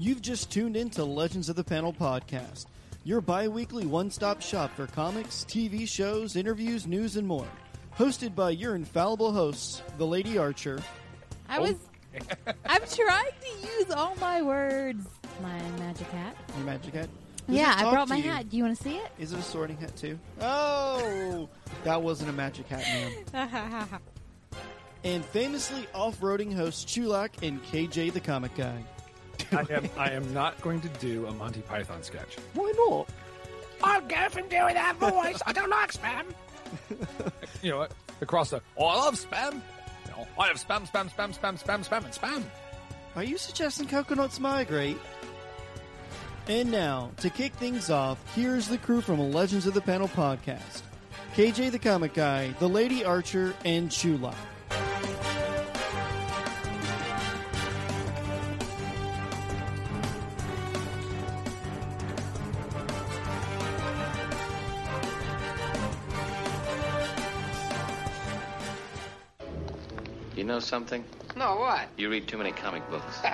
You've just tuned into Legends of the Panel podcast, your bi weekly one stop shop for comics, TV shows, interviews, news, and more. Hosted by your infallible hosts, the Lady Archer. I was. Oh. I'm trying to use all my words. My magic hat. Your magic hat? Does yeah, I brought my you? hat. Do you want to see it? Is it a sorting hat too? Oh, that wasn't a magic hat, ma'am. And famously off-roading hosts Chulak and KJ the Comic Guy. I am I am not going to do a Monty Python sketch. Why not? I'll go from doing that voice. I don't like spam. You know what? Across the oh, I love spam. You know, I have spam, spam, spam, spam, spam, spam, and spam. Are you suggesting coconuts migrate? And now, to kick things off, here's the crew from a Legends of the Panel podcast KJ the Comic Guy, the Lady Archer, and Chulak. Know something? No, what? You read too many comic books.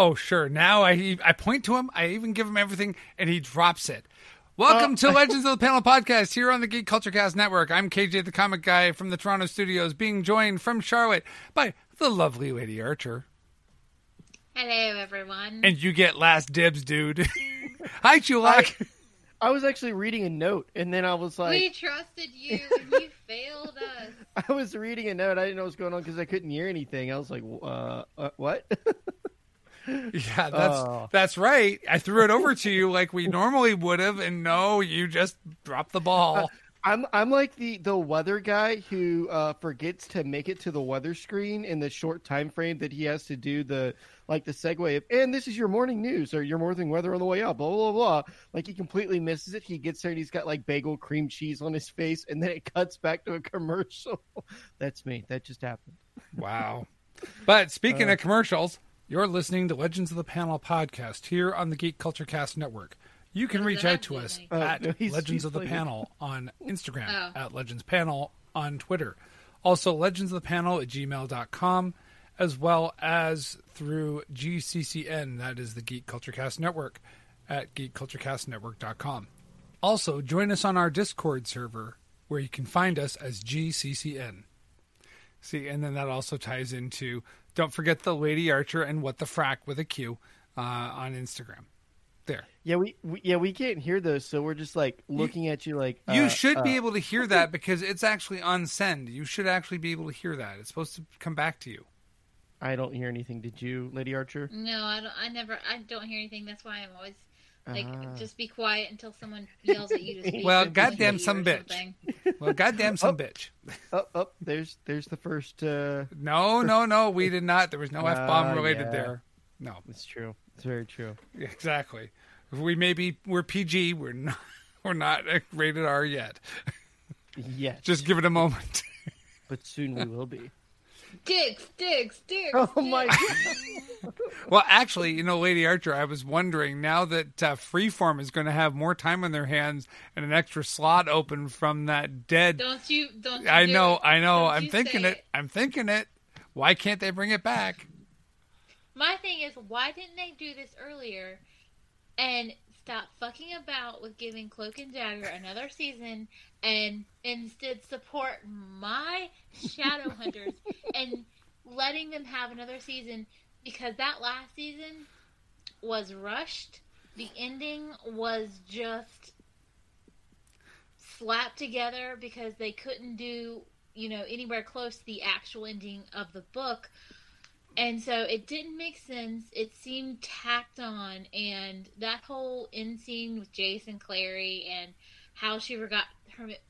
Oh, sure. Now I I point to him. I even give him everything, and he drops it. Welcome to Legends of the Panel podcast here on the Geek Culture Cast Network. I'm KJ, the comic guy from the Toronto studios, being joined from Charlotte by the lovely Lady Archer. Hello, everyone. And you get last dibs, dude. Hi, Chulak. I was actually reading a note, and then I was like, we trusted you, and you failed us. I was reading a note. I didn't know what was going on because I couldn't hear anything. I was like, uh, uh what? Yeah, that's Oh. that's right. I threw it over to you like we normally would have, and no, you just dropped the ball. I'm I'm like the the weather guy who uh, forgets to make it to the weather screen in the short time frame that he has to do the like the segue of and this is your morning news or your morning weather on the way up blah blah blah. Like he completely misses it. He gets there and he's got like bagel cream cheese on his face, and then it cuts back to a commercial. That's me. That just happened. Wow. But speaking of commercials, you're listening to Legends of the Panel podcast here on the Geek Culture Cast Network. You can oh, reach out to us doing? Oh, at no, he's- Legends he's of the playing. Panel on Instagram, Oh. at Legends Panel on Twitter. Also, Legends of the Panel at gmail.com, as well as through GCCN, that is the Geek Culture Cast Network, at geekculturecastnetwork.com. Also, join us on our Discord server, where you can find us as GCCN. See, and then that also ties into don't forget the Lady Archer and what the frack with a Q uh, on Instagram. There, Yeah, we, we yeah we can't hear those, so we're just like looking at you like you uh, should be uh, able to hear that because it's actually on send. You should actually be able to hear that. It's supposed to come back to you. I don't hear anything. Did you, Lady Archer? No, I don't. I never. I don't hear anything. That's why I'm always like, Ah. just be quiet until someone yells at you to speak. Well, or point goddamn some bitch. something. Well, goddamn some bitch. Oh, oh, there's there's the first. uh No, no, no. We did not. There was no f bomb Ah, related yeah. there. No, It's true. It's very true. exactly. We may be we're PG. We're not. We're not rated R yet. Yes. Just give it a moment. but soon we will be. Dicks, dicks, dicks. Oh my god. Well, actually, you know, Lady Archer, I was wondering now that uh, Freeform is going to have more time on their hands and an extra slot open from that dead. Don't you? Don't. You I do know, it. I know. Don't I'm thinking say it. I'm thinking it. Why can't they bring it back? My thing is, why didn't they do this earlier and stop fucking about with giving Cloak and Dagger another season and instead support my Shadowhunters and letting them have another season because that last season was rushed. The ending was just slapped together because they couldn't do, you know, anywhere close to the actual ending of the book. And so it didn't make sense. It seemed tacked on, and that whole end scene with Jason Clary and how she forgot her, it,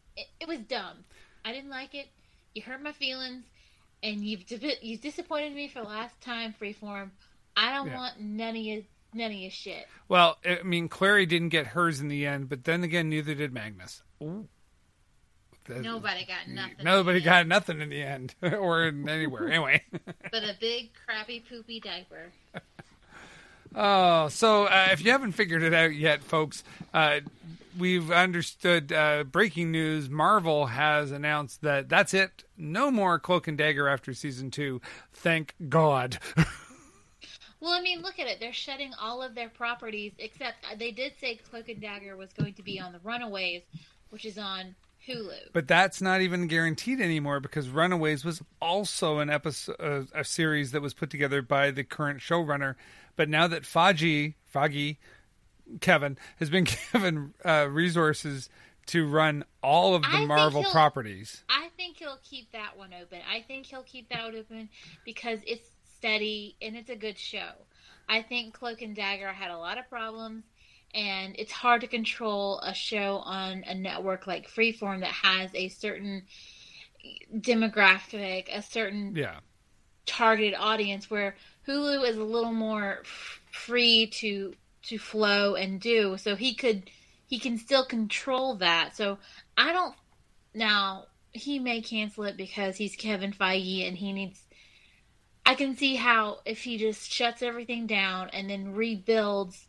it was dumb. I didn't like it. You hurt my feelings, and you've you disappointed me for the last time. Freeform. I don't Yeah. want none of your none of your shit. Well, I mean, Clary didn't get hers in the end, but then again, neither did Magnus. the- Nobody got nothing. Nobody got nothing in the end, or in anywhere. Anyway. but a big crappy poopy diaper. Oh, so uh, if you haven't figured it out yet, folks, uh, we've understood. Uh, breaking news: Marvel has announced that that's it. No more Cloak and Dagger after season two. Thank God. Well, I mean, look at it. They're shedding all of their properties, except uh, they did say Cloak and Dagger was going to be on the Runaways, which is on Hulu. But that's not even guaranteed anymore because Runaways was also an episode, uh, a series that was put together by the current showrunner. But now that Faji, Foggy, Kevin has been given uh, resources to run all of the I Marvel properties. I think he'll keep that one open. I think he'll keep that one open because it's steady and it's a good show. I think Cloak and Dagger had a lot of problems, and it's hard to control a show on a network like Freeform that has a certain demographic, a certain Yeah. targeted audience where Hulu is a little more free to to flow and do so he could he can still control that so I don't now he may cancel it because he's Kevin Feige and he needs I can see how if he just shuts everything down and then rebuilds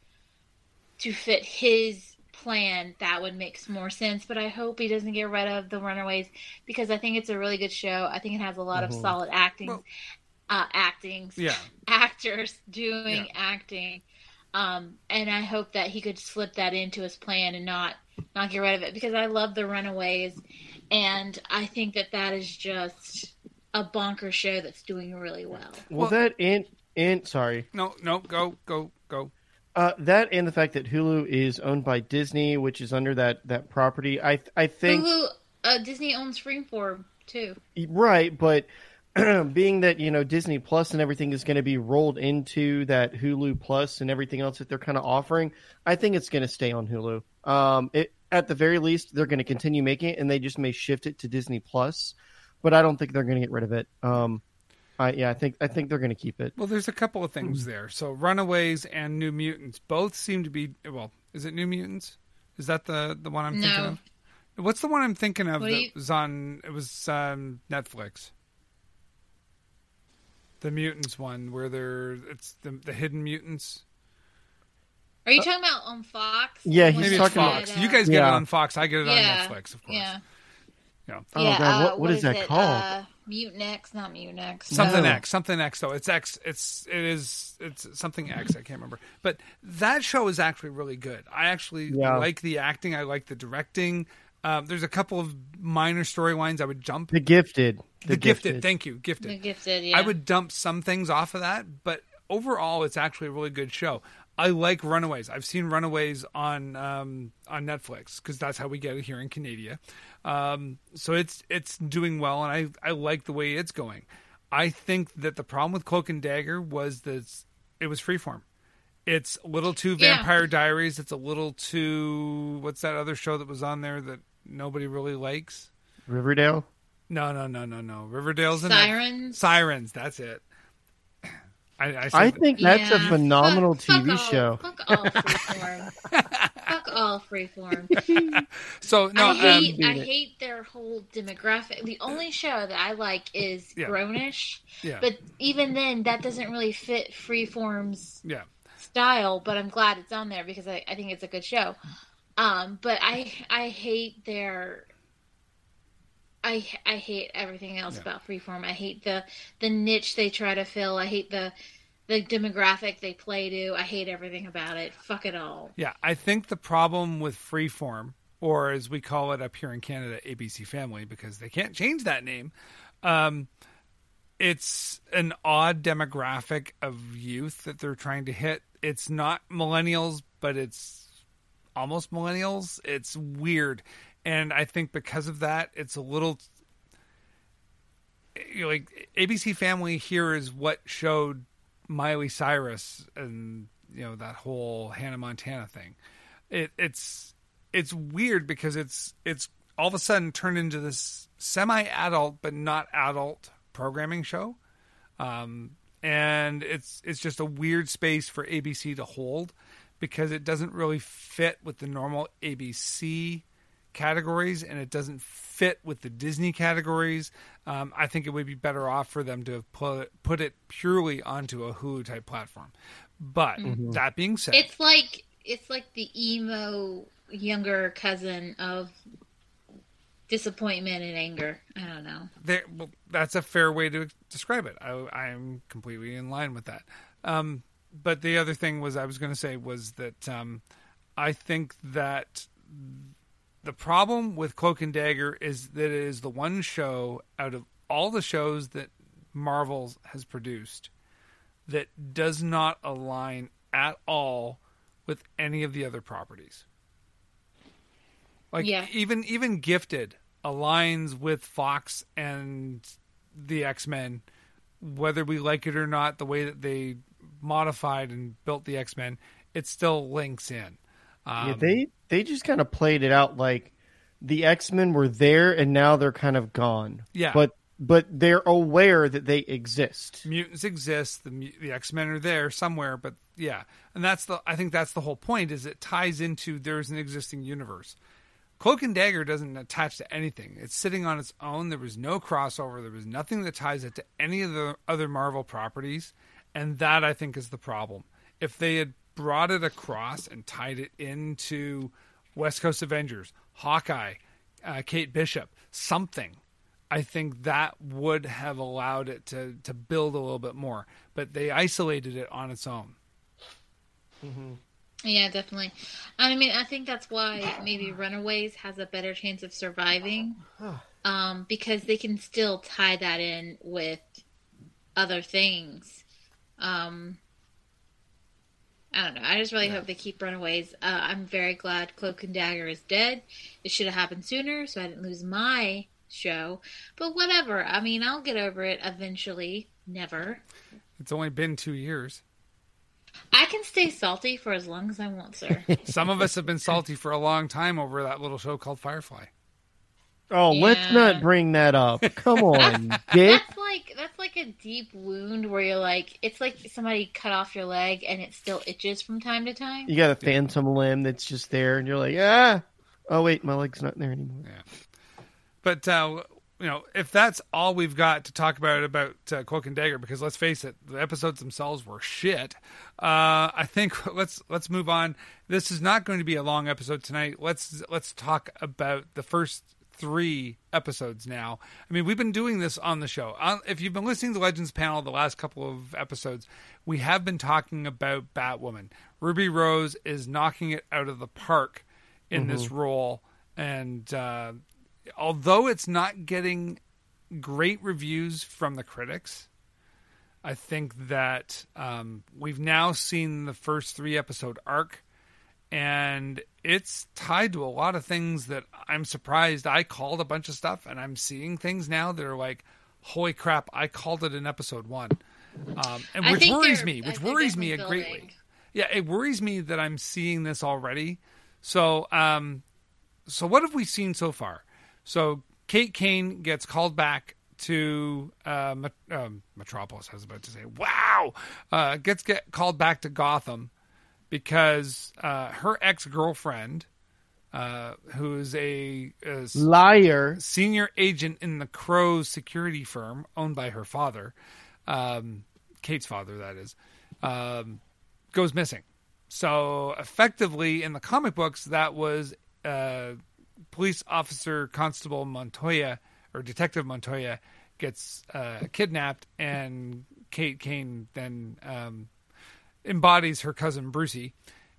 to fit his plan that would make more sense but I hope he doesn't get rid of the Runaways because I think it's a really good show I think it has a lot of solid acting Well- uh, acting, Yeah. actors doing acting, um, and I hope that he could slip that into his plan and not not get rid of it because I love the Runaways, and I think that that is just a bonker show that's doing really well. Well, Well- that and and sorry, No, no, go, go, go. Uh, that and the fact that Hulu is owned by Disney, which is under that that property. I I think Hulu, uh, Disney owns Freeform too. right, but being that you know Disney Plus and everything is going to be rolled into that Hulu Plus and everything else that they're kind of offering, I think it's going to stay on Hulu. Um, it, at the very least, they're going to continue making it, and they just may shift it to Disney Plus, but I don't think they're going to get rid of it. Um, I, yeah, I think I think they're going to keep it. Well, there's a couple of things there. So, Runaways and New Mutants both seem to be. Well, is it New Mutants? Is that the the one I'm thinking of? What's the one I'm thinking of What that you- was on? It was um, Netflix. The mutants one, where they're it's the the hidden mutants. Are you talking about on Fox? Uh, Yeah, he's Maybe one it's talking Fox. had, You uh, guys get it on Fox. I get it yeah, on Netflix, of course. Yeah. Yeah. Oh, yeah, God, what- uh, what is that it? called? Uh, Mutant X, not Mutant X. Something No. X, something X though. It's X. It's it is it's something X. I can't remember. But that show is actually really good. I actually Yeah. like the acting. I like the directing. Um, there's a couple of minor storylines I would jump. The Gifted. The, gifted. Thank you, gifted. The Gifted, yeah. I would dump some things off of that, but overall, it's actually a really good show. I like Runaways. I've seen Runaways on um, on Netflix because that's how we get it here in Canada. Um, so it's it's doing well, and I I like the way it's going. I think that the problem with Cloak and Dagger was that it was freeform. It's a little too Yeah. Vampire Diaries. It's a little too what's that other show that was on there that nobody really likes? Riverdale. No, no, no, no, no. Riverdale's in Sirens. Sirens. That's it. I, I, I said- think that's a phenomenal Fuck- TV fuck all- show. Fuck all freeform. fuck all freeform. so. No, I um, hate beat I hate their whole demographic. The only show that I like is Yeah. Grownish, yeah, but even then, that doesn't really fit freeform's yeah. style. But I'm glad it's on there because I, I think it's a good show. Um, but I I hate their. I I hate everything else Yeah. about freeform. I hate the the niche they try to fill. I hate the the demographic they play to. I hate everything about it. Fuck it all. Yeah, I think the problem with Freeform, or as we call it up here in Canada, ABC Family, because they can't change that name, um, it's an odd demographic of youth that they're trying to hit. It's not millennials, but it's almost millennials. It's weird. And I think because of that, it's a little like ABC Family here is what showed Miley Cyrus and you know that whole Hannah Montana thing. It, it's it's weird because it's it's all of a sudden turned into this semi-adult but not adult programming show, um, and it's it's just a weird space for ABC to hold because it doesn't really fit with the normal ABC categories and it doesn't fit with the Disney categories. Um, I think it would be better off for them to have put put it purely onto a Hulu type platform. But that being said, It's like it's like the emo younger cousin of disappointment and anger. I don't know. there, well, that's a fair way to describe it. I, I'm completely in line with that. Um, but the other thing was I was going to say was that um, I think that the problem with Cloak and Dagger is that it is the one show out of all the shows that Marvel has produced that does not align at all with any of the other properties. Like Yeah. even even Gifted aligns with Fox and the X Men, whether we like it or not. The way that they modified and built the X Men, it still links in. Um, yeah, they they just kind of played it out like the X Men were there and now they're kind of gone. Yeah. but but they're aware that they exist. mutants exist the the x-men are there somewhere but yeah. And that's the i think that's the whole point is it ties into there's an existing universe. Cloak and dagger doesn't attach to anything. It's sitting on its own. There was no crossover. There was nothing that ties it to any of the other marvel properties. And that i think is the problem. If they had brought it across and tied it into west coast avengers hawkeye uh, kate bishop something I think that would have allowed it to to build a little bit more, but they isolated it on its own. Yeah, definitely. I mean, I think that's why maybe Runaways has a better chance of surviving, um, because they can still tie that in with other things. Um, I don't know. I just really hope they keep Runaways. Uh, I'm very glad Cloak and Dagger is dead. It should have happened sooner, so I didn't lose my show. But whatever. I mean, I'll get over it eventually. Never. It's only been two years. I can stay salty for as long as I want, sir. Some of us have been salty for a long time over that little show called Firefly. Oh, let's not bring that up. Come on, Dick. That's like that's like a deep wound where you're like it's like somebody cut off your leg and it still itches from time to time. You got a phantom limb that's just there, and you're like, ah. Oh wait, my leg's not there anymore. Yeah. But uh, you know, if that's all we've got to talk about about uh, Cloak and Dagger, because let's face it, the episodes themselves were shit. Uh, I think let's let's move on. This is not going to be a long episode tonight. Let's let's talk about the first three episodes now. I mean, we've been doing this on the show. If you've been listening to Legends panel the last couple of episodes, we have been talking about Batwoman. Ruby Rose is knocking it out of the park in this role, and uh, although it's not getting great reviews from the critics, I think that um, we've now seen the first three episode arc, and it's tied to a lot of things that I'm surprised. I called a bunch of stuff, and I'm seeing things now that are like, "Holy crap! I called it in episode one," um, and I which worries me. Which worries me greatly. Yeah, it worries me that I'm seeing this already. So, um, so what have we seen so far? So Kate Kane gets called back to uh, Met- um, Metropolis. I was about to say, wow, uh, gets get called back to Gotham because uh, her ex girlfriend, uh, who is a Liar. senior agent in the Crow security firm owned by her father, um, Kate's father, that is, um, goes missing. So effectively, in the comic books, that was uh, police officer Constable Montoya or Detective Montoya gets uh, kidnapped, and Kate Kane then um, embodies her cousin Brucey.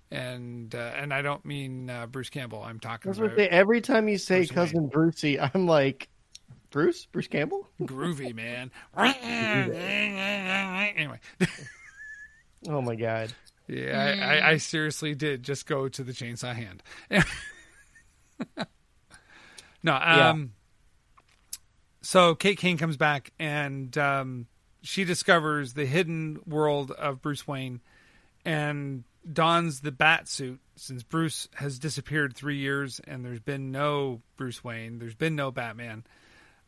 And uh, and I don't mean uh, Bruce Campbell. I'm talking about they, every time you say Bruce cousin Brucey, I'm like, Bruce, Bruce Campbell. groovy, man. anyway, Oh my god. yeah, I, I, I seriously did just go to the chainsaw hand. no, um, so Kate Kane comes back and um, she discovers the hidden world of Bruce Wayne and dons the bat suit since Bruce has disappeared three years and there's been no Bruce Wayne, there's been no Batman.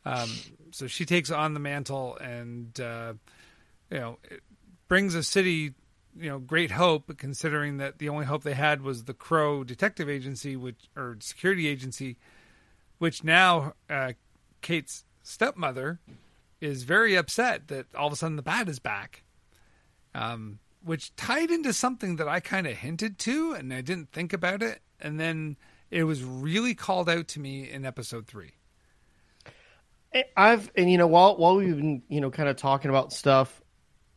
Um, so she takes on the mantle and uh, you know it brings a city you know great hope considering that the only hope they had was the crow detective agency which or security agency which now uh, Kate's stepmother is very upset that all of a sudden the bat is back. Um, which tied into something that I kind of hinted to, and I didn't think about it, and then it was really called out to me in episode three. Eh, I've and you know while while we've been you know kind of talking about stuff,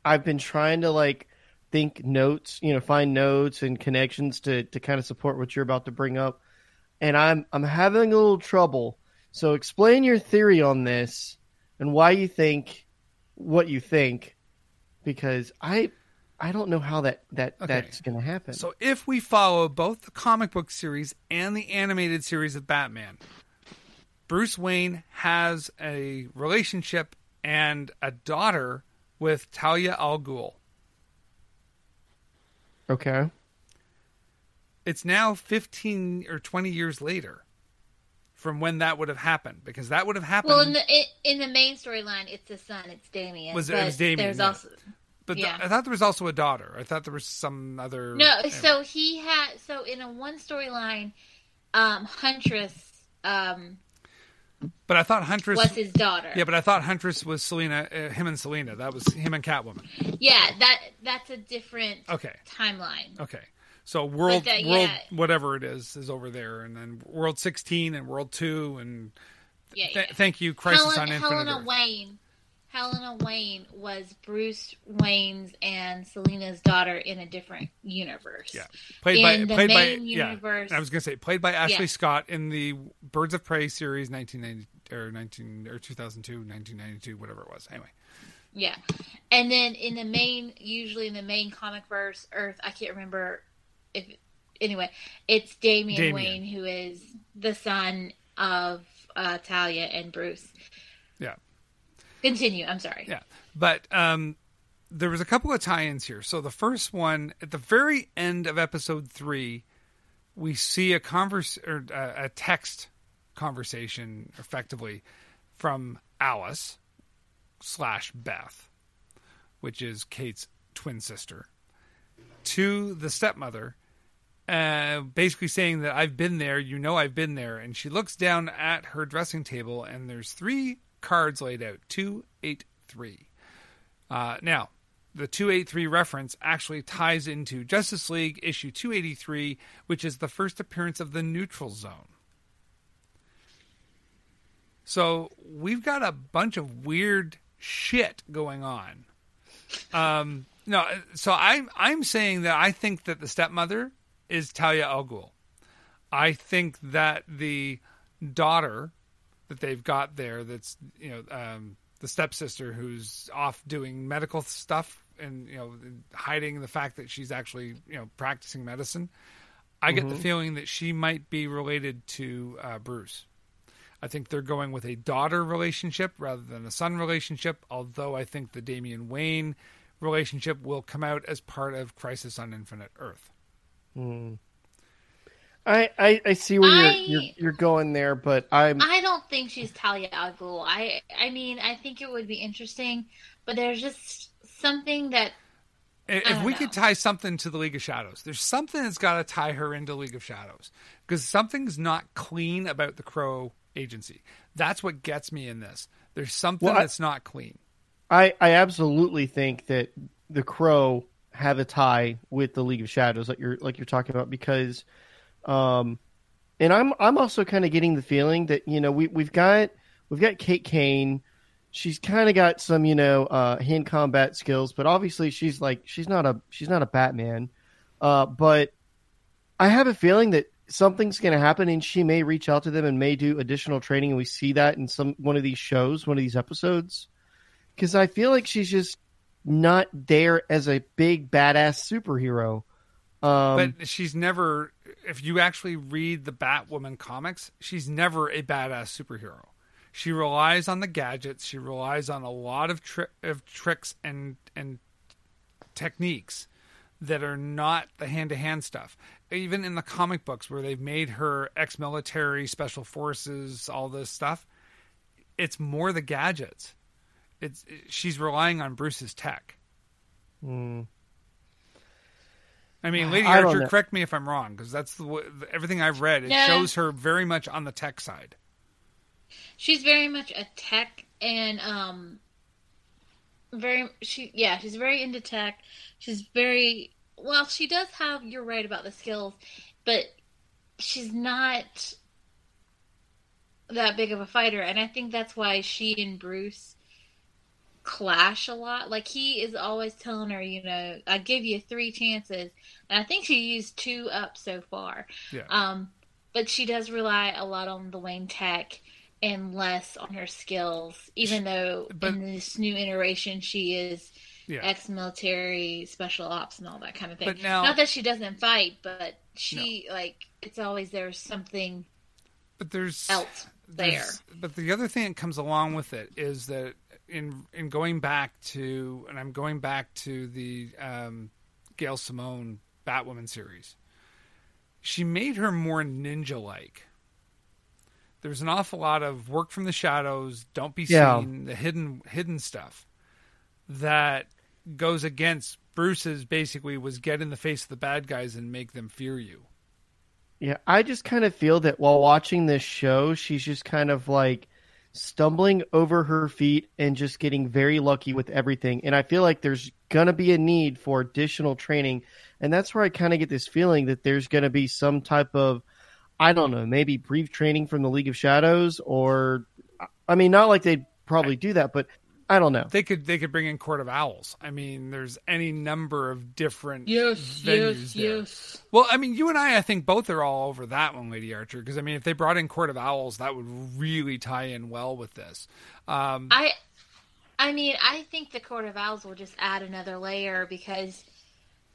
I've been trying to like think notes, you know, find notes and connections to to kind of support what you're about to bring up, and I'm I'm having a little trouble. So explain your theory on this and why you think what you think, because I I don't know how that that Okay. that's going to happen. So if we follow both the comic book series and the animated series of Batman, Bruce Wayne has a relationship and a daughter with Talia al Ghul. okay, It's now 15 or 20 years later from when that would have happened because that would have happened Well, in the in, in the main storyline, it's the son. It's Damian. Was it- but it was Damian, There's yeah. also but th- yeah. I thought there was also a daughter. I thought there was some other no. anyway. So he had so in a one storyline, um, Huntress um, but I thought Huntress was his daughter. Yeah, but I thought Huntress was Selina uh, him and Selina. That was him and Catwoman. Yeah, that that's a different Okay. timeline. Okay. So world that- world yeah. whatever it is is over there, and then world sixteen and world two, and Yeah, th- yeah. thank you, Crisis Helen, on Infinite Helena Earth. Wayne. Helena Wayne was Bruce Wayne's and Selina's daughter in a different universe. Yeah, played by In the played by main yeah. I was gonna say played by Ashley Yeah. Scott in the Birds of Prey series, nineteen ninety or nineteen or 2002, 1992, whatever it was. Anyway, Yeah. And then in the main, usually in the main comic verse, Earth, I can't remember if, anyway, it's Damian, Damian. Wayne, who is the son of uh, Talia and Bruce. Continue. I'm sorry. Yeah, but um, there was a couple of tie-ins here. So the first one at the very end of episode three, we see a converse or uh, a text conversation, effectively, from Alice slash Beth, which is Kate's twin sister, to the stepmother. Uh, basically saying that I've been there, you know I've been there, and she looks down at her dressing table, and there's three cards laid out, two, eight, three. Uh, now, the 283 reference actually ties into Justice League issue 283, which is the first appearance of the neutral zone. So we've got a bunch of weird shit going on. Um, no, so I'm I'm saying that I think that the stepmother is Talia al Ghul. I think that the daughter that they've got there, that's you know um, the stepsister who's off doing medical stuff and you know hiding the fact that she's actually you know practicing medicine. I get the feeling that she might be related to uh, Bruce. I think they're going with a daughter relationship rather than a son relationship, although I think the Damian Wayne relationship will come out as part of Crisis on Infinite Earth. I, I I see where I- you're, you're you're going there, but I'm I don't think she's Talia al Ghul. I I mean, I think it would be interesting, but there's just something that If we know. could tie something to the League of Shadows, there's something that's got to tie her into League of Shadows because something's not clean about the Crow Agency. That's what gets me in this. There's something Well, I- that's not clean. I, I absolutely think that the Crow have a tie with the League of Shadows, like you're like you're talking about, because, um, and I'm I'm also kind of getting the feeling that you know we we've got we've got Kate Kane, she's kind of got some you know uh, hand combat skills, but obviously she's like she's not a she's not a Batman, uh, but I have a feeling that something's going to happen, and she may reach out to them and may do additional training, and we see that in some one of these shows, one of these episodes. Because I feel like she's just not there as a big badass superhero. Um, but she's never. If you actually read the Batwoman comics, she's never a badass superhero. She relies on the gadgets. She relies on a lot of, tri- of tricks and and techniques that are not the hand to hand stuff. Even in the comic books where they've made her ex military, special forces, all this stuff, it's more the gadgets. It's she's relying on Bruce's tech. I mean, Lady I Archer, correct me if I'm wrong, because that's the, w- everything I've read. It Yeah. shows her very much on the tech side. she's very much a tech and um very she yeah she's very into tech she's very well she does have you're right about the skills but she's not that big of a fighter and i think that's why she and bruce clash a lot. Like he is always telling her you know i give you three chances. And i think she used two up so far. Yeah. um but she does rely a lot on the wayne tech and less on her skills even though But- in this new iteration she is Yeah. ex-military special ops and all that kind of thing. But now- not that she doesn't fight but she like it's always there's something But there's else there. there's- But the other thing that comes along with it is that in in going back to, and I'm going back to the um, Gail Simone Batwoman series, she made her more ninja like. There's an awful lot of work from the shadows, don't be Yeah. seen, the hidden hidden stuff that goes against Bruce's basically was get in the face of the bad guys and make them fear you. Yeah, I just kind of feel that while watching this show, she's just kind of like stumbling over her feet and just getting very lucky with everything. And I feel like there's going to be a need for additional training. And that's where I kind of get this feeling that there's going to be some type of, I don't know, maybe brief training from the League of Shadows or, I mean, not like they'd probably do that, but I don't know. They could they could bring in Court of Owls. I mean, there's any number of different yes venues yes there. yes Well, I mean, you and I, I think both are all over that one, Lady Archer. Because I mean, if they brought in Court of Owls, that would really tie in well with this. Um, I, I mean, I think the Court of Owls will just add another layer because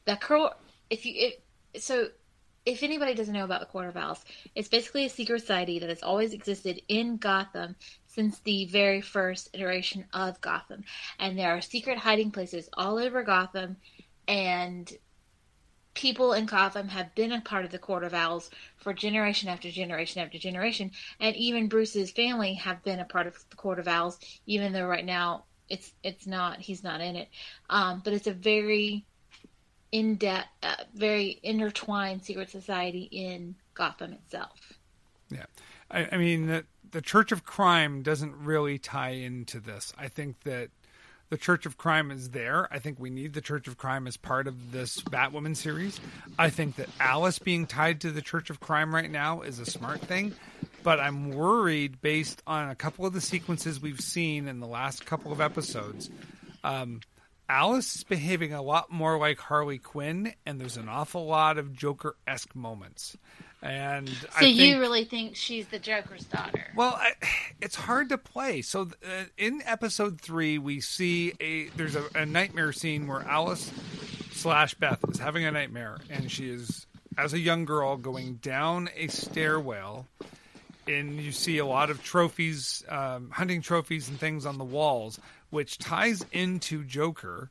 the court. If you if, so, if anybody doesn't know about the Court of Owls, it's basically a secret society that has always existed in Gotham since the very first iteration of Gotham, and there are secret hiding places all over Gotham, and people in Gotham have been a part of the Court of Owls for generation after generation after generation, and even Bruce's family have been a part of the Court of Owls, even though right now it's it's not he's not in it. Um, but it's a very in depth, uh, very intertwined secret society in Gotham itself. yeah, I, I mean, the, the Church of Crime doesn't really tie into this. I think that the Church of Crime is there. I think we need the Church of Crime as part of this Batwoman series. I think that Alice being tied to the Church of Crime right now is a smart thing, but I'm worried based on a couple of the sequences we've seen in the last couple of episodes. Um, Alice is behaving a lot more like Harley Quinn, and there's an awful lot of Joker esque moments. And So I think, you really think she's the Joker's daughter? well, I, it's hard to play. So uh, in episode three, we see a there's a, a nightmare scene where Alice slash Beth is having a nightmare, and she is as a young girl going down a stairwell, and you see a lot of trophies, um, hunting trophies, and things on the walls, which ties into Joker.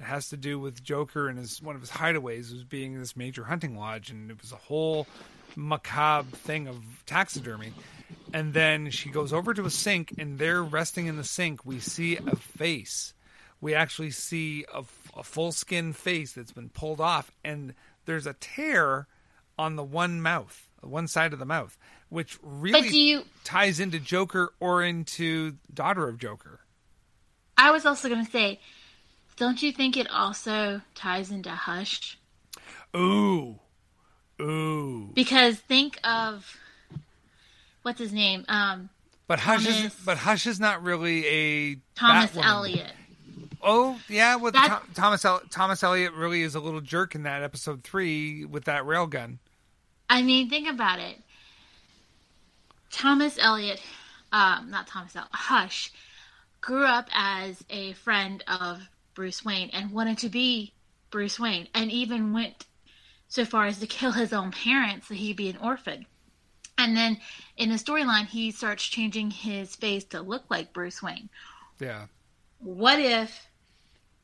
It has to do with Joker and his one of his hideaways was being this major hunting lodge, and it was a whole macabre thing of taxidermy. And then she goes over to a sink, and there, resting in the sink, we see a face. We actually see a, a full skin face that's been pulled off, and there's a tear on the one mouth, one side of the mouth, which really you? ties into Joker or into Daughter of Joker. I was also going to say, don't you think it also ties into Hush? Ooh, ooh. Because think of what's his name, um, But Hush is but Hush is not really a Thomas Batwoman. Elliot. Oh yeah, well, Thomas Thomas Elliot really is a little jerk in that episode three with that railgun. I mean, think about it. Thomas Elliot, um, not Thomas Elliot, Hush, grew up as a friend of Bruce Wayne and wanted to be Bruce Wayne, and even went so far as to kill his own parents so he'd be an orphan. And then in the storyline, he starts changing his face to look like Bruce Wayne. Yeah, What if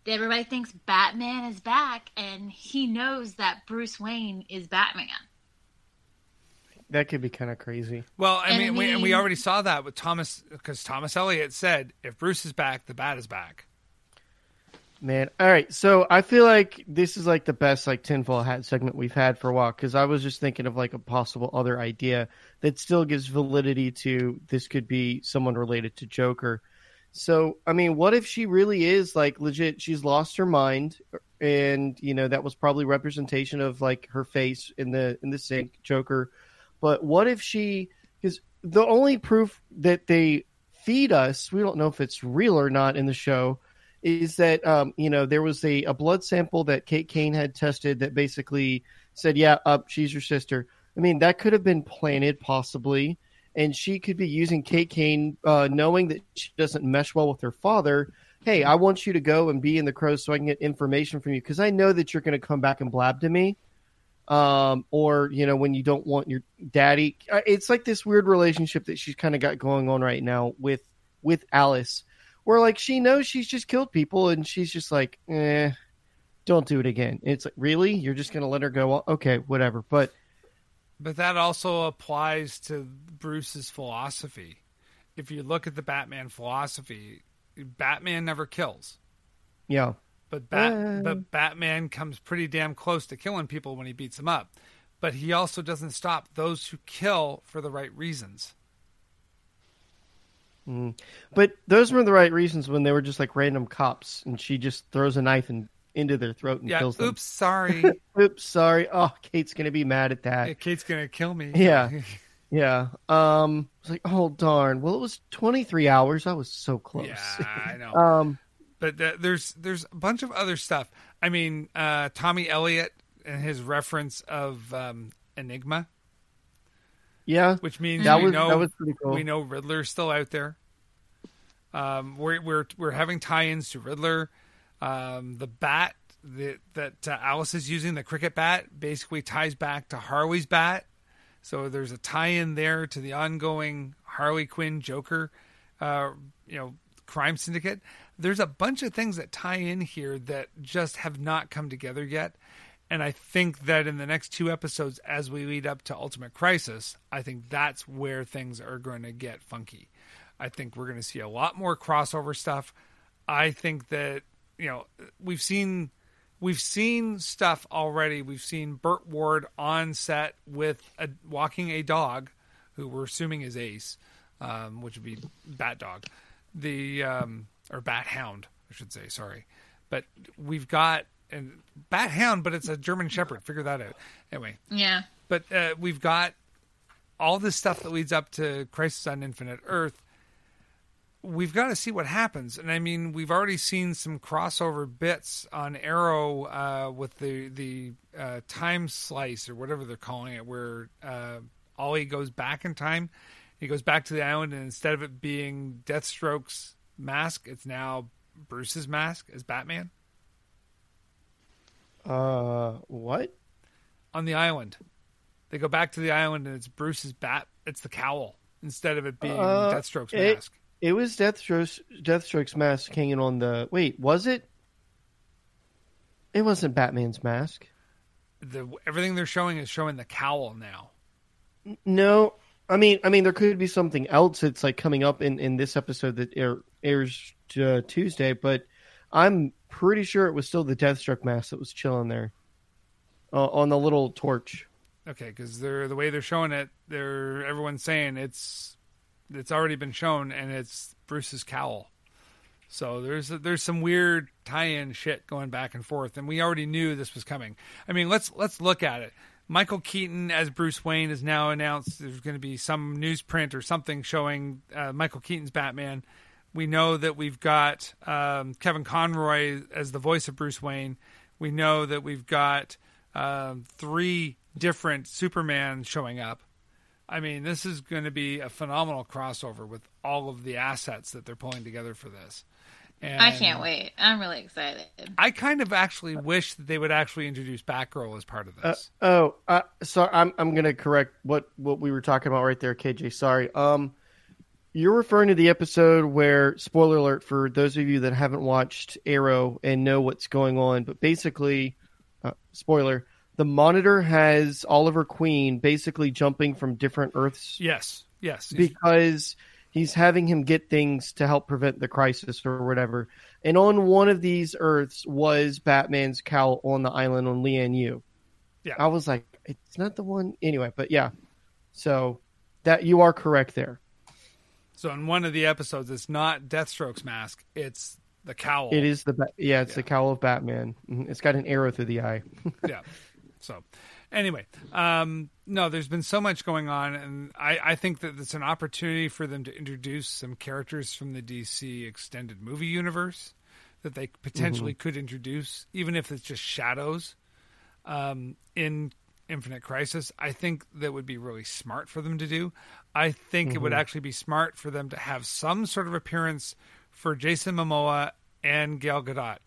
everybody thinks Batman is back and he knows that Bruce Wayne is Batman? That could be kind of crazy. well, I And mean, I we, and we already saw that with Thomas because Thomas Elliot said, "If Bruce is back, the Bat is back." Man, all right. So I feel like this is like the best like tinfoil hat segment we've had for a while because I was just thinking of like a possible other idea that still gives validity to this could be someone related to Joker. So I mean, what if she really is like legit? She's lost her mind, and you know that was probably representation of like her face in the in the sink Joker. But what if she? Because the only proof that they feed us, we don't know if it's real or not in the show is that um, you know there was a, a blood sample that Kate Kane had tested that basically said, "Yeah, uh, she's your sister." I mean, that could have been planted possibly, and she could be using Kate Kane, uh, knowing that she doesn't mesh well with her father. Hey, I want you to go and be in the crows so I can get information from you because I know that you're going to come back and blab to me. Um, or you know when you don't want your daddy, uh, it's like this weird relationship that she's kind of got going on right now with with Alice where like she knows she's just killed people and she's just like, eh, don't do it again. It's like, really? You're just gonna let her go? Okay, whatever. But but that also applies to Bruce's philosophy. If you look at the Batman philosophy, Batman never kills. Yeah. But Bat- uh... but Batman comes pretty damn close to killing people when he beats them up. But he also doesn't stop those who kill for the right reasons. Mm. But those were the right reasons when they were just like random cops, and she just throws a knife and into their throat and yeah, kills them. Oops, sorry. oops, sorry. Oh, Kate's gonna be mad at that. Yeah, Kate's gonna kill me. Yeah, yeah. Um, it's like, oh darn. Well, it was twenty three hours. I was so close. Yeah, I know. um, but th- there's there's a bunch of other stuff. I mean, uh, Tommy Elliot and his reference of um, Enigma. Yeah, which means that we was, know that cool. we know Riddler's still out there. Um, we're we're we're having tie-ins to Riddler. Um, the bat that that uh, Alice is using, the cricket bat, basically ties back to Harley's bat. So there's a tie-in there to the ongoing Harley Quinn Joker, uh, you know, crime syndicate. There's a bunch of things that tie in here that just have not come together yet. And I think that in the next two episodes, as we lead up to Ultimate Crisis, I think that's where things are going to get funky. I think we're going to see a lot more crossover stuff. I think that you know we've seen we've seen stuff already. We've seen Burt Ward on set with a, walking a dog, who we're assuming is Ace, um, which would be Bat Dog, the um, or Bat Hound, I should say. Sorry, but we've got and Bat Hound, but it's a German Shepherd. Figure that out. Anyway. Yeah. But uh, we've got all this stuff that leads up to Crisis on Infinite Earth. We've got to see what happens, and I mean, we've already seen some crossover bits on Arrow uh, with the the uh, time slice or whatever they're calling it, where uh, Ollie goes back in time. He goes back to the island, and instead of it being Deathstroke's mask, it's now Bruce's mask as Batman. Uh, what? On the island, they go back to the island, and it's Bruce's bat. It's the cowl instead of it being uh, Deathstroke's it, mask. It was Deathstroke's Deathstroke's mask hanging on the. Wait, was it? It wasn't Batman's mask. The everything they're showing is showing the cowl now. No, I mean, I mean, there could be something else that's like coming up in in this episode that air, airs uh, Tuesday, but I'm pretty sure it was still the Deathstroke mask that was chilling there uh, on the little torch. Okay, because they're the way they're showing it, they're everyone's saying it's it's already been shown and it's Bruce's cowl. So there's there's some weird tie-in shit going back and forth, and we already knew this was coming. I mean, let's let's look at it. Michael Keaton as Bruce Wayne is now announced. There's going to be some newsprint or something showing uh, Michael Keaton's Batman. We know that we've got um, Kevin Conroy as the voice of Bruce Wayne. We know that we've got um, three different Superman showing up. I mean, this is going to be a phenomenal crossover with all of the assets that they're pulling together for this. And I can't wait. I'm really excited. I kind of actually wish that they would actually introduce Batgirl as part of uh, this. Uh, oh, uh, so I'm I'm going to correct what what we were talking about right there, KJ. Sorry. Um, you're referring to the episode where, spoiler alert for those of you that haven't watched Arrow and know what's going on, but basically, uh, spoiler, the Monitor has Oliver Queen basically jumping from different Earths. Yes, yes. Because he's having him get things to help prevent the crisis or whatever. And on one of these Earths was Batman's cowl on the island on Lian Yu. Yeah. I was like, it's not the one anyway, but yeah. So that you are correct there. So in one of the episodes, it's not Deathstroke's mask; it's the cowl. It is the ba- yeah, it's the cowl of Batman. Mhm. It's got an arrow through the eye. yeah. So, anyway, um, no, there's been so much going on, and I, I think that it's an opportunity for them to introduce some characters from the DC extended movie universe that they potentially could introduce, even if it's just shadows um, in Infinite Crisis. I think that would be really smart for them to do. I think it would actually be smart for them to have some sort of appearance for Jason Momoa and Gal Gadot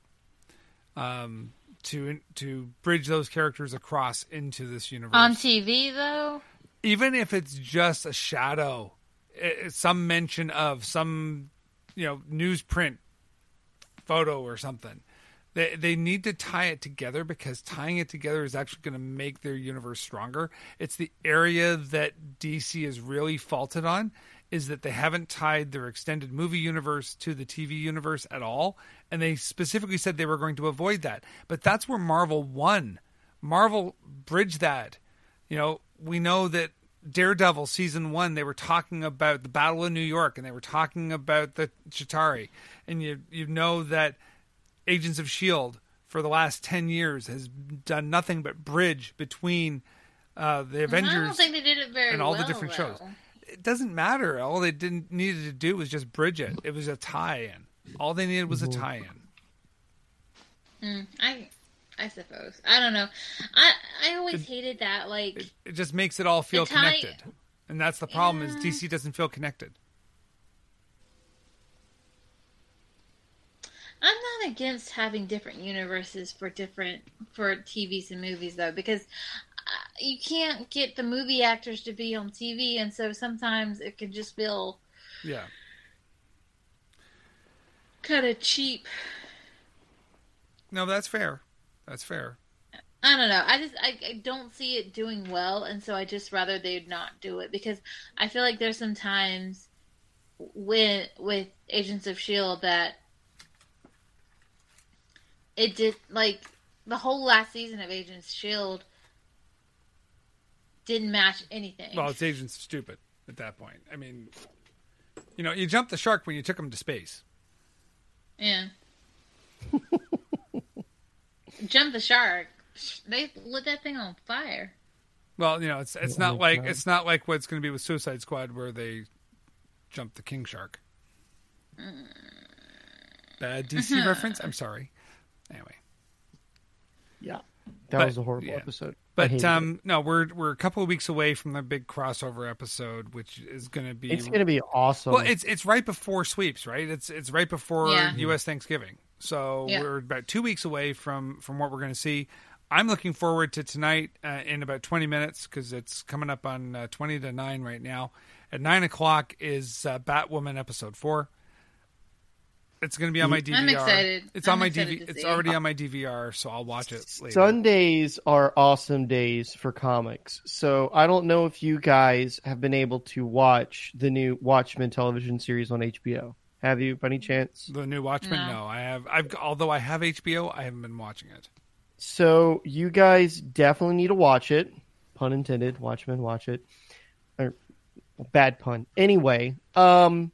um, to to bridge those characters across into this universe. On TV, though, Even if it's just a shadow, i- some mention of some, you know, newsprint photo or something. They they need to tie it together because tying it together is actually going to make their universe stronger. It's the area that DC is really faulted on is that they haven't tied their extended movie universe to the TV universe at all, and they specifically said they were going to avoid that. But that's where Marvel won. Marvel bridged that. You know, we know that Daredevil season one, they were talking about the Battle of New York, and they were talking about the Chitauri, and you you know that Agents of Shield for the last ten years has done nothing but bridge between uh, the I Avengers don't think they did it very and all the well, different shows. It doesn't matter. All they didn't needed to do was just bridge it. It was a tie-in. All they needed was a tie-in. Mm, I, I suppose. I don't know. I I always hated that. Like, It, it just makes it all feel tie- connected, and that's the problem. Is DC doesn't feel connected. I'm not against having different universes for different for TVs and movies though, because uh, you can't get the movie actors to be on TV, and so sometimes it can just feel Yeah. kind of cheap. No, that's fair. That's fair. I don't know. I just I, I don't see it doing well, and so I just rather they'd not do it because I feel like there's some times with with Agents of Shield that it did like the whole last season of Agents Shield didn't match anything. Well, it's agents stupid at that point. I mean, you know, you jumped the shark when you took him to space. yeah. Jump the shark. They lit that thing on fire. Well, you know, it's it's not like it's not like what's going to be with Suicide Squad where they jumped the king shark. Mm. Bad DC reference. I'm sorry. Anyway, Yeah, that But- was a horrible yeah. episode. But hated it. um, no, we're we're a couple of weeks away from the big crossover episode, which is going to be it's going to be awesome. Well, it's it's right before sweeps, right? It's it's right before Yeah. U.S. Thanksgiving, so Yeah. we're about two weeks away from from what we're going to see. I'm looking forward to tonight uh, in about 20 minutes because it's coming up on uh, 20 to nine right now. At nine o'clock is uh, Batwoman episode four. It's going to be on my DVR. I'm excited. It's on I'm my excited DV. It's see. already on my DVR, so I'll watch it later. Sundays are awesome days for comics. So I don't know if you guys have been able to watch the new Watchmen television series on HBO. Have you, by any chance? The new Watchmen? No. No, I have. I've although I have HBO, I haven't been watching it. So you guys definitely need to watch it. Pun intended. Watchmen, watch it. Or bad pun. Anyway, um,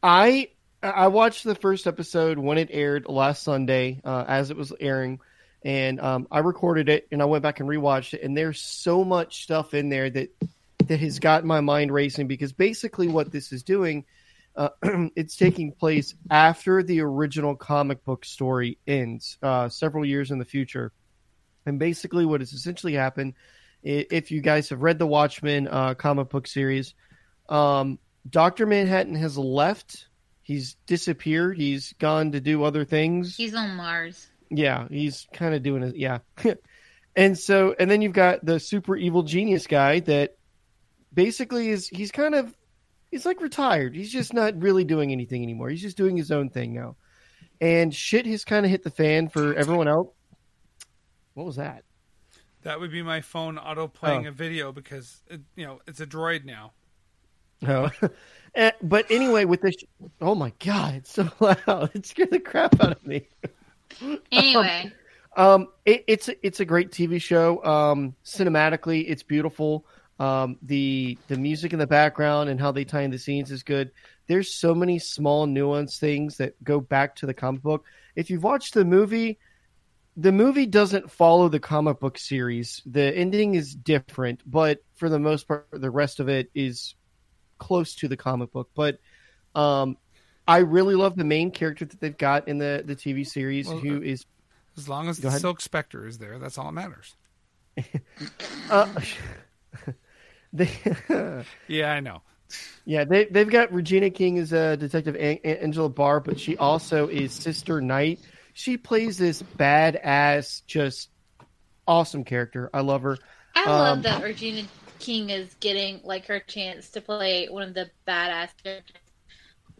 I I watched the first episode when it aired last Sunday, uh, as it was airing, and um, I recorded it and I went back and rewatched it. And there's so much stuff in there that that has gotten my mind racing because basically what this is doing. Uh, it's taking place after the original comic book story ends, uh, several years in the future. And basically, what has essentially happened, if you guys have read the Watchmen uh, comic book series, um, Doctor Manhattan has left. He's disappeared. He's gone to do other things. He's on Mars. Yeah, he's kind of doing it. Yeah. and so, and then you've got the super evil genius guy that basically is, he's kind of, he's like retired. He's just not really doing anything anymore. He's just doing his own thing now. And shit has kind of hit the fan for everyone else. What was that? That would be my phone auto playing Oh. a video because it, you know it's a droid now. Oh. Uh, but anyway, with this, oh my god, it's so loud! It scared the crap out of me. Anyway, Um, it, it's a- it's a great TV show. Um, cinematically, it's beautiful. Um, the the music in the background and how they tie in the scenes is good. There's so many small nuance things that go back to the comic book. If you've watched the movie, the movie doesn't follow the comic book series. The ending is different, but for the most part, the rest of it is close to the comic book. But um, I really love the main character that they've got in the the TV series, Well, who is As long as the ahead. Silk Spectre is there, that's all that matters. uh, they, Yeah, I know. yeah, they they've got Regina King as a detective An- An- Angela Abar, but she also is Sister Night. She plays this badass, just awesome character. I love her. I Um, love that Regina King is getting like her chance to play one of the badass characters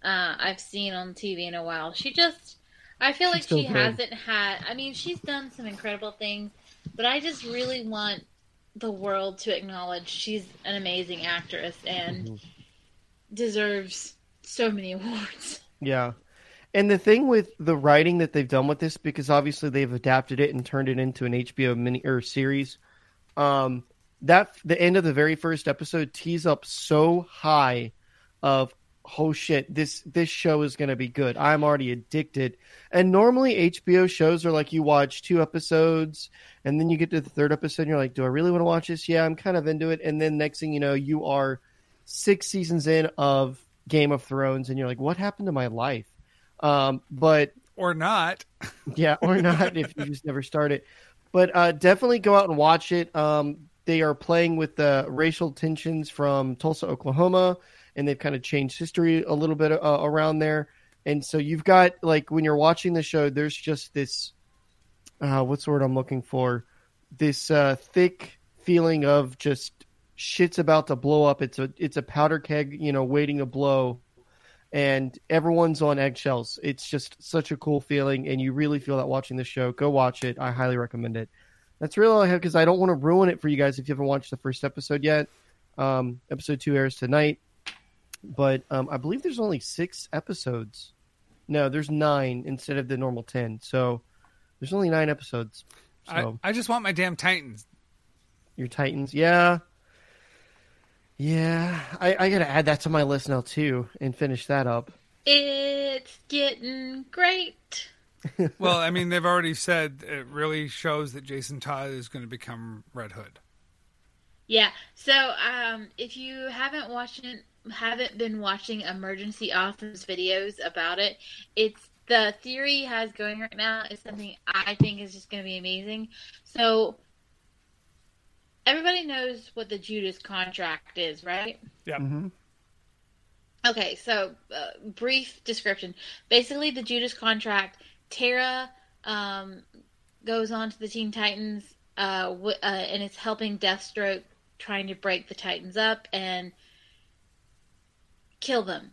uh, I've seen on TV in a while. She just, I feel like she good. hasn't had. I mean, she's done some incredible things, but I just really want the world to acknowledge she's an amazing actress and Mm-hmm. deserves so many awards. Yeah. And the thing with the writing that they've done with this, because obviously they've adapted it and turned it into an HBO mini or series, um, that the end of the very first episode tees up so high of oh shit, this this show is gonna be good. I'm already addicted. And normally HBO shows are like you watch two episodes and then you get to the third episode and you're like, Do I really want to watch this? Yeah, I'm kind of into it. And then next thing you know, you are six seasons in of Game of Thrones and you're like, What happened to my life? Um, but Or not. yeah, or not if you just never start it. But uh, definitely go out and watch it. Um, they are playing with the racial tensions from Tulsa, Oklahoma, and they've kind of changed history a little bit uh, around there. And so you've got like when you're watching the show, there's just this uh, what's the word I'm looking for? This uh, thick feeling of just shit's about to blow up. It's a it's a powder keg, you know, waiting to blow and everyone's on eggshells. It's just such a cool feeling, and you really feel that watching the show. Go watch it. I highly recommend it. That's really all I have because I don't want to ruin it for you guys if you haven't watched the first episode yet. Um, episode two airs tonight, but um, I believe there's only six episodes. No, there's nine instead of the normal ten. So there's only nine episodes. So I, I just want my damn Titans. your Titans, yeah, yeah. I, I got to add that to my list now too and finish that up. It's getting great. Well, I mean, they've already said it really shows that Jason Todd is going to become Red Hood. Yeah. So, um, if you haven't watched it, haven't been watching Emergency Awesome's videos about it, it's the theory he has going right now is something I think is just going to be amazing. So, everybody knows what the Judas contract is, right? Yep. Mhm. Okay, so uh, brief description. Basically, the Judas contract. Tara um, goes on to the Teen Titans, uh, w- uh, and it's helping Deathstroke trying to break the Titans up and kill them.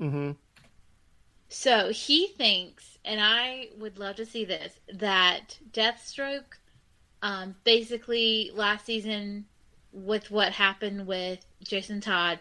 Mm-hmm. So he thinks, and I would love to see this, that Deathstroke, um, basically last season, with what happened with Jason Todd,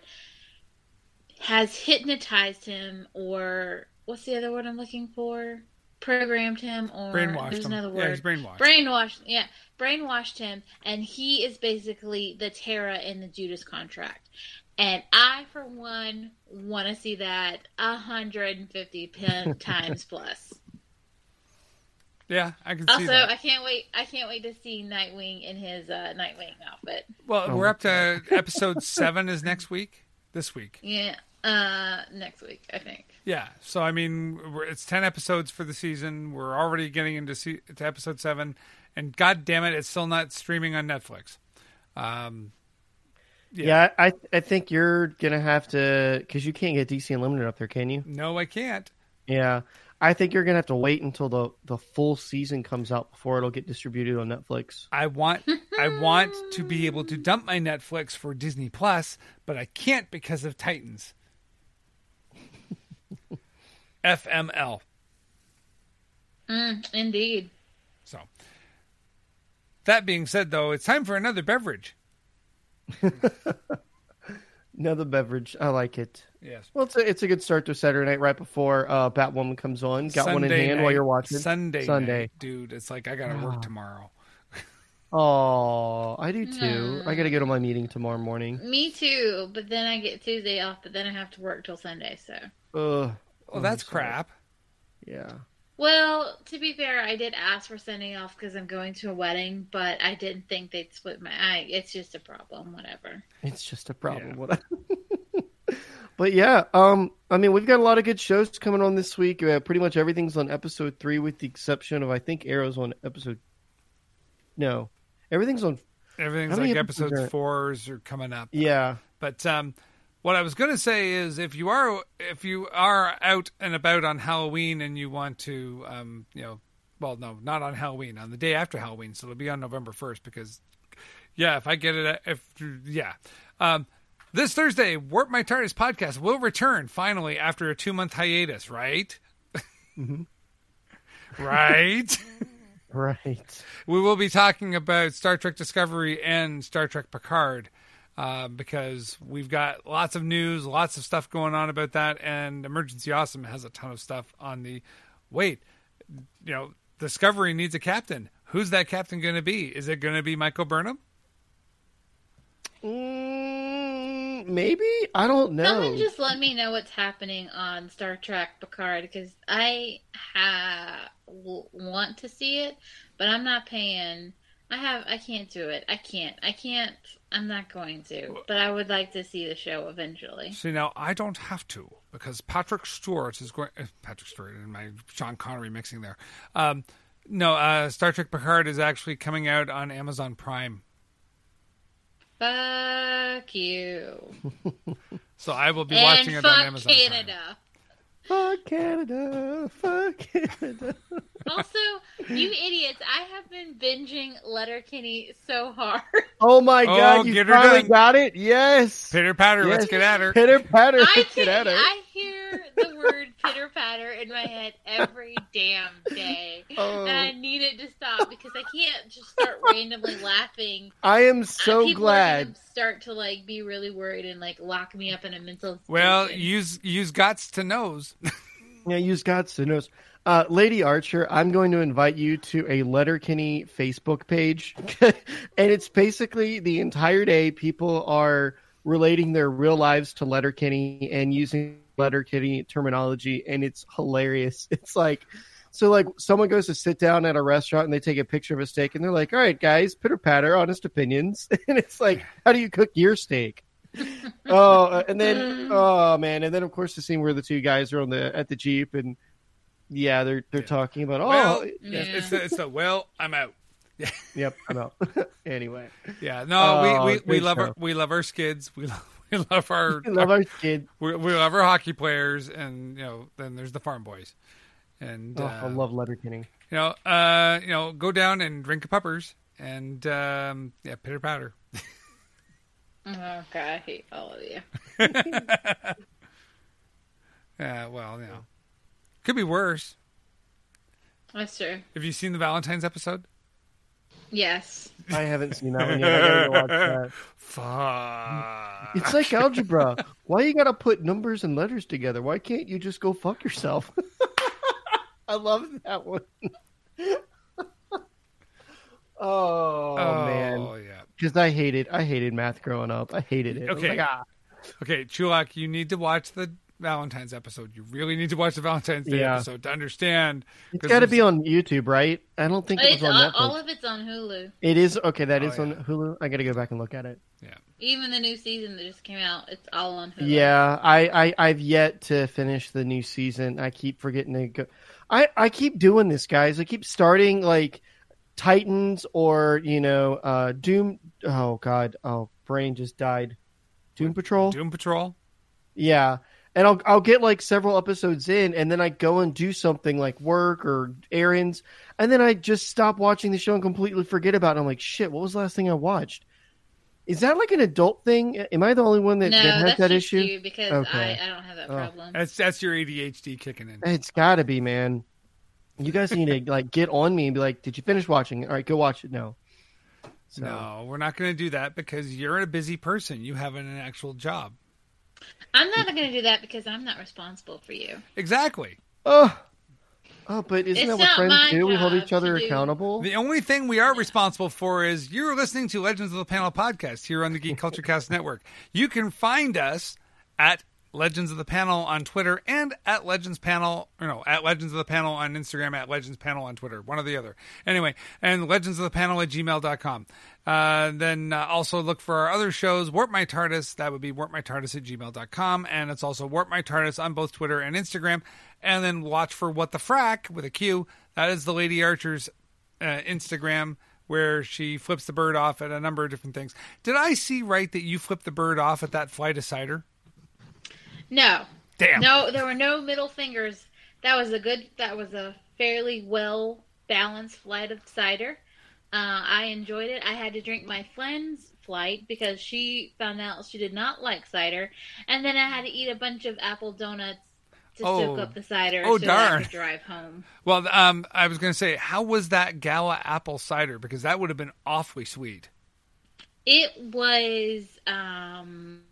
has hypnotized him, or what's the other word I'm looking for? Programmed him, or Brainwashed there's him. another Yeah, word. he's brainwashed. Brainwashed, yeah, brainwashed him, and he is basically the Terra in the Judas contract. And I, for one, want to see that 150 pen times plus. Yeah, I can see Also, that. I can't wait. I can't wait to see Nightwing in his uh, Nightwing outfit. Well, Oh, we're up to episode seven is next week. This week. Yeah, uh, next week I think. Yeah. So I mean, we're, it's ten episodes for the season. We're already getting into se- to episode seven, and god damn it, it's still not streaming on Netflix. Um, Yeah. Yeah, I I think you're gonna have to because you can't get DC Unlimited up there, can you? no, I can't. Yeah, I think you're gonna have to wait until the the full season comes out before it'll get distributed on Netflix. I want I want to be able to dump my Netflix for Disney Plus, but I can't because of Titans. FML. Mm, indeed. So that being said though, it's time for another beverage. Another beverage. I like it. Yes. Well, it's a, it's a good start to Saturday night right before uh, Batwoman comes on. Got one in Sunday hand while you're watching. Sunday, Sunday. night, dude. It's like I gotta work tomorrow. Oh, I do too. I got to go to my meeting tomorrow morning. Me too, but then I get Tuesday off, but then I have to work till Sunday. So, Ugh. Well, that's crap. Yeah. well, to be fair, I did ask for sending off because I'm going to a wedding, but I didn't think they'd split my. I, it's just a problem. Whatever. It's just a problem. Yeah. What but yeah, um, I mean, we've got a lot of good shows coming on this week. Uh, pretty much everything's on episode three, with the exception of I think Arrow's on episode. No, everything's on. Everything's How many like episodes episodes are- fours are coming up. Yeah, But um, what I was going to say is, if you are if you are out and about on Halloween and you want to, um, you know, well, no, not on Halloween, on the day after Halloween, so it'll be on November first. Because, yeah, if I get it, if yeah, um, this Thursday, Warp My TARDIS podcast will return finally after a two month hiatus. Right. right. right. we will be talking about Star Trek Discovery and Star Trek Picard uh, because we've got lots of news, lots of stuff going on about that, and Emergency Awesome has a ton of stuff on the. Wait, you know, Discovery needs a captain. Who's that captain going to be? Is it going to be Michael Burnham? Mm, maybe I don't know. Someone just let me know what's happening on Star Trek Picard because I ha- w- want to see it, but I'm not paying. I have. I can't do it. I can't. I can't. I'm not going to. But I would like to see the show eventually. See, now I don't have to because Patrick Stewart is going. Uh, Patrick Stewart and my Sean Connery mixing there. Um, no, uh, Star Trek Picard is actually coming out on Amazon Prime. Fuck you. So I will be and watching it on fuck Amazon. Prime. Canada. Fuck Canada. Fuck Canada. Also, you idiots! I have been binging Letterkenny so hard. Oh my Oh, god, you get finally done. got it? Yes. Pitter patter, let's Yes. get at her. Pitter patter. I, Let's can, get at her. I hear the word pitter patter in my head every damn day. Oh. And I need it to stop because I can't just start randomly laughing. I am Uh, so People Are glad. gonna start to like be really worried and like lock me up in a mental. Well, institution. use use guts to nose. Yeah, use God's to knows. Uh, Lady Archer, I'm going to invite you to a Letterkenny Facebook page, and it's basically the entire day people are relating their real lives to Letterkenny and using Letterkenny terminology, and it's hilarious. It's like, so like someone goes to sit down at a restaurant and they take a picture of a steak, and they're like, "All right, guys, pitter patter, honest opinions," and it's like, "How do you cook your steak?" oh, and then oh man, and then of course the scene where the two guys are on the at the jeep and yeah, they're they're talking about oh well, Yeah. it's, it's the, it's the well, I'm out. yep, I'm out. anyway, Yeah, no, Oh, we, we, we great love our we love our skids. We love we love our, we love our kid. we, we love our hockey players, and you know, then there's the farm boys, and Oh, uh, I love Letterkenny. you know, uh, you know, go down and drink a puppers, and um, yeah, pitter patter. Oh god, I hate all of you. Yeah, well, you know, could be worse. That's true. Have you seen the Valentine's episode? Yes. I haven't seen that one yet. I gotta go watch that. Fuck. It's like algebra. Why you gotta put numbers and letters together? Why can't you just go fuck yourself? I love that one. oh, man, Oh, yeah. because I hated I hated math growing up. I hated it. I was Okay. like, ah. Okay, Chulak, you need to watch the Valentine's episode. You really need to watch the Valentine's Day Yeah. episode to understand. It's got to it's- be on YouTube, right? I don't think it It's was on all, Netflix. all of it's on Hulu. It is okay. That Oh, is on. Hulu. I got to go back and look at it. Yeah. Even the new season that just came out, it's all on Hulu. Yeah, I, I I've yet to finish the new season. I keep forgetting to go. I I keep doing this, guys. I keep starting like Titans or you know uh Doom. Oh God, oh brain just died. Doom Patrol. Doom Patrol. Yeah. And I'll I'll get like several episodes in and then I go and do something like work or errands and then I just stop watching the show and completely forget about it. I'm like, shit, what was the last thing I watched? Is that like an adult thing? Am I the only one that, no, that has that's that just issue? you because Okay. I, I don't have that Oh. problem. That's that's your ADHD kicking in. It's gotta be, man. You guys need to like get on me and be like, Did you finish watching? All right, go watch it now. So No, we're not going to do that because you're a busy person. You have an actual job. I'm not going to do that because I'm not responsible for you. Exactly. Oh, oh, but isn't It's that what friends do? We hold each other accountable. The only thing we are responsible for is you're listening to Legends of the Panel podcast here on the Geek Culture Cast Network. You can find us at Legends of the Panel on Twitter and at Legends Panel, or no, at Legends of the Panel on Instagram, at Legends Panel on Twitter, one or the other. Anyway, and Legends of the Panel at gmail.com. Uh, then uh, also look for our other shows, Warp My TARDIS, that would be Warp My TARDIS at gmail.com, and it's also Warp My TARDIS on both Twitter and Instagram. And then watch for What the Frack with a Q. That is the Lady Archer's uh, Instagram where she flips the bird off at a number of different things. Did I see right that you flipped the bird off at that flight of cider? No. Damn. No, there were no middle fingers. That was a good. That was a fairly well balanced flight of cider. Uh, I enjoyed it. I had to drink my friend's flight because she found out she did not like cider, and then I had to eat a bunch of apple donuts to Oh. soak up the cider Oh, so that I darn. could drive home. Well, um, I was going to say, how was that gala apple cider? Because that would have been awfully sweet. It was um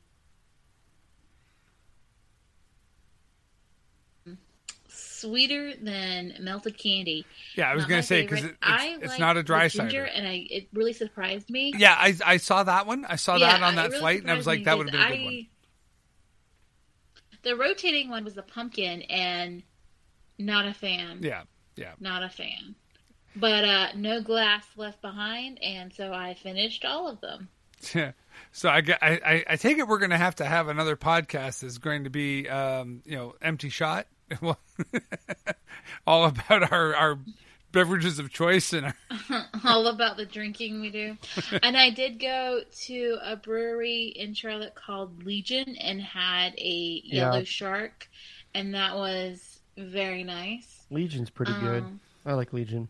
sweeter than melted candy. Yeah, I was going to say because it, it's, it's not a dry cider. and I it really surprised me. Yeah, I, I saw that one. I saw that on that really flight, and I was like, that would have been a good one. The rotating one was the pumpkin, and not a fan. Yeah, yeah. Not a fan. But uh, no glass left behind, and so I finished all of them. Yeah. so I, I, I, I take it we're going to have to have another podcast that's going to be, um, you know, empty shot. Well, all about our, our beverages of choice and our, all about the drinking we do. and I did go to a brewery in Charlotte called Legion and had a yellow Yeah. shark, and that was very nice. Legion's pretty good. Um, I like Legion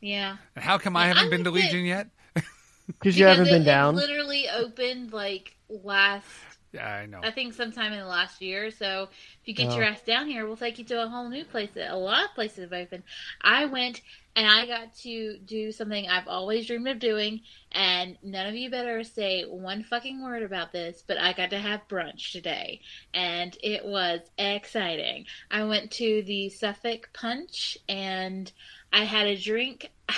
Yeah, and how come I haven't I been to like it. Legion yet? because you haven't Because been down. It literally opened like last, Yeah, I know. I think, sometime in the last year. So if you get Oh. your ass down here, we'll take you to a whole new place. that A lot of places have opened. I went and I got to do something I've always dreamed of doing, and none of you better say one fucking word about this, but I got to have brunch today, and it was exciting. I went to the Suffolk Punch, and I had a drink.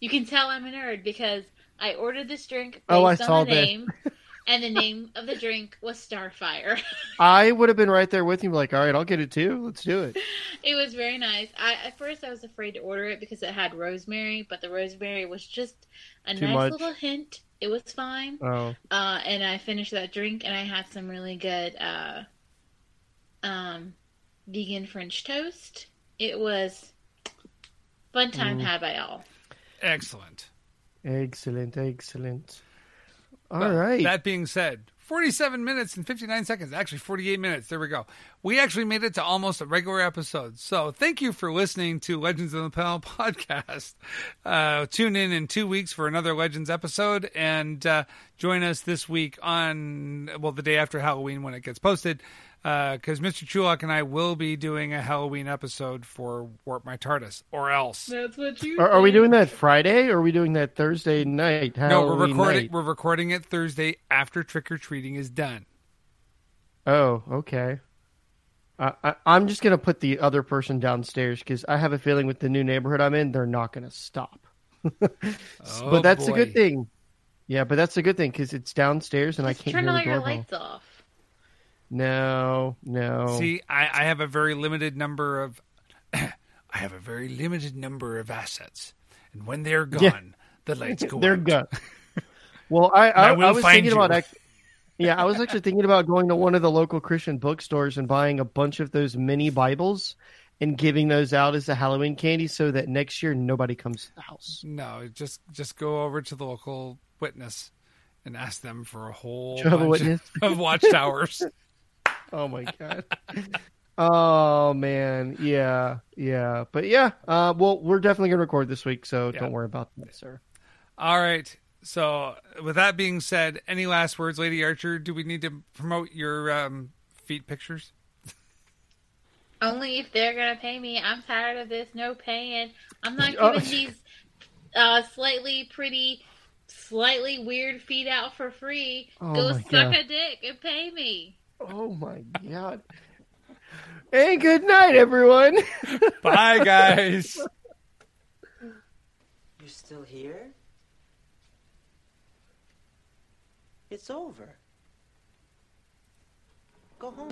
You can tell I'm a nerd because I ordered this drink oh, based Oh, I on saw the name, and the name of the drink was Starfire. I would have been right there with you, like, all right, I'll get it too. Let's do it. It was very nice. I at first I was afraid to order it because it had rosemary, but the rosemary was just a Too nice much? little hint. It was fine. Oh, Uh, and I finished that drink, and I had some really good uh, um, vegan French toast. It was fun time Mm. had by all. Excellent. excellent, excellent. All Well, right. That being said, 47 minutes and 59 seconds. Actually, 48 minutes. There we go. We actually made it to almost a regular episode. So thank you for listening to Legends of the Panel podcast. Uh, tune in in two weeks for another Legends episode and uh, join us this week on, well, the day after Halloween when it gets posted. Uh, because Mr. Chulak and I will be doing a Halloween episode for Warp My TARDIS, or else. That's what you. are, are we doing that Friday or are we doing that Thursday night? No, we're recording. night? We're recording it Thursday after trick or treating is done. Oh, okay. I, I, I'm just gonna put the other person downstairs because I have a feeling with the new neighborhood I'm in, they're not gonna stop. Oh, but that's a good thing. Yeah, but that's a good thing because it's downstairs and Just I can't turn hear all the your doorbell. lights off. No, no. See, I, I have a very limited number of, I have a very limited number of assets, and when they're gone, Yeah. the lights go they're out. gone. Well, I I, I I was thinking you. about yeah, I was actually thinking about going to one of the local Christian bookstores and buying a bunch of those mini Bibles and giving those out as a Halloween candy so that next year nobody comes to the house. No, just just go over to the local witness and ask them for a whole Jehovah bunch Witness. of watchtowers. Oh my god. oh man, yeah, yeah, but yeah. Uh, well, we're definitely gonna record this week, so Yeah. don't worry about that, sir. All right. So, with that being said, any last words, Lady Archer? Do we need to promote your um, feet pictures? Only if they're gonna pay me. I'm tired of this. No paying. I'm not Oh. giving these uh, slightly pretty, slightly weird feet out for free. Oh Go suck God. a dick and pay me. Oh my god. And good night, everyone. Bye, guys. You're still here? It's over. Go home.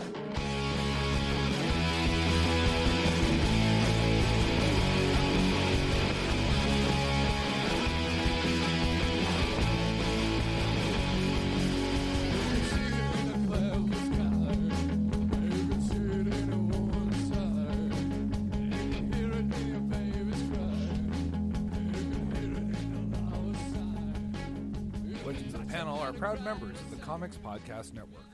Legends are proud members of the Comics Podcast Network.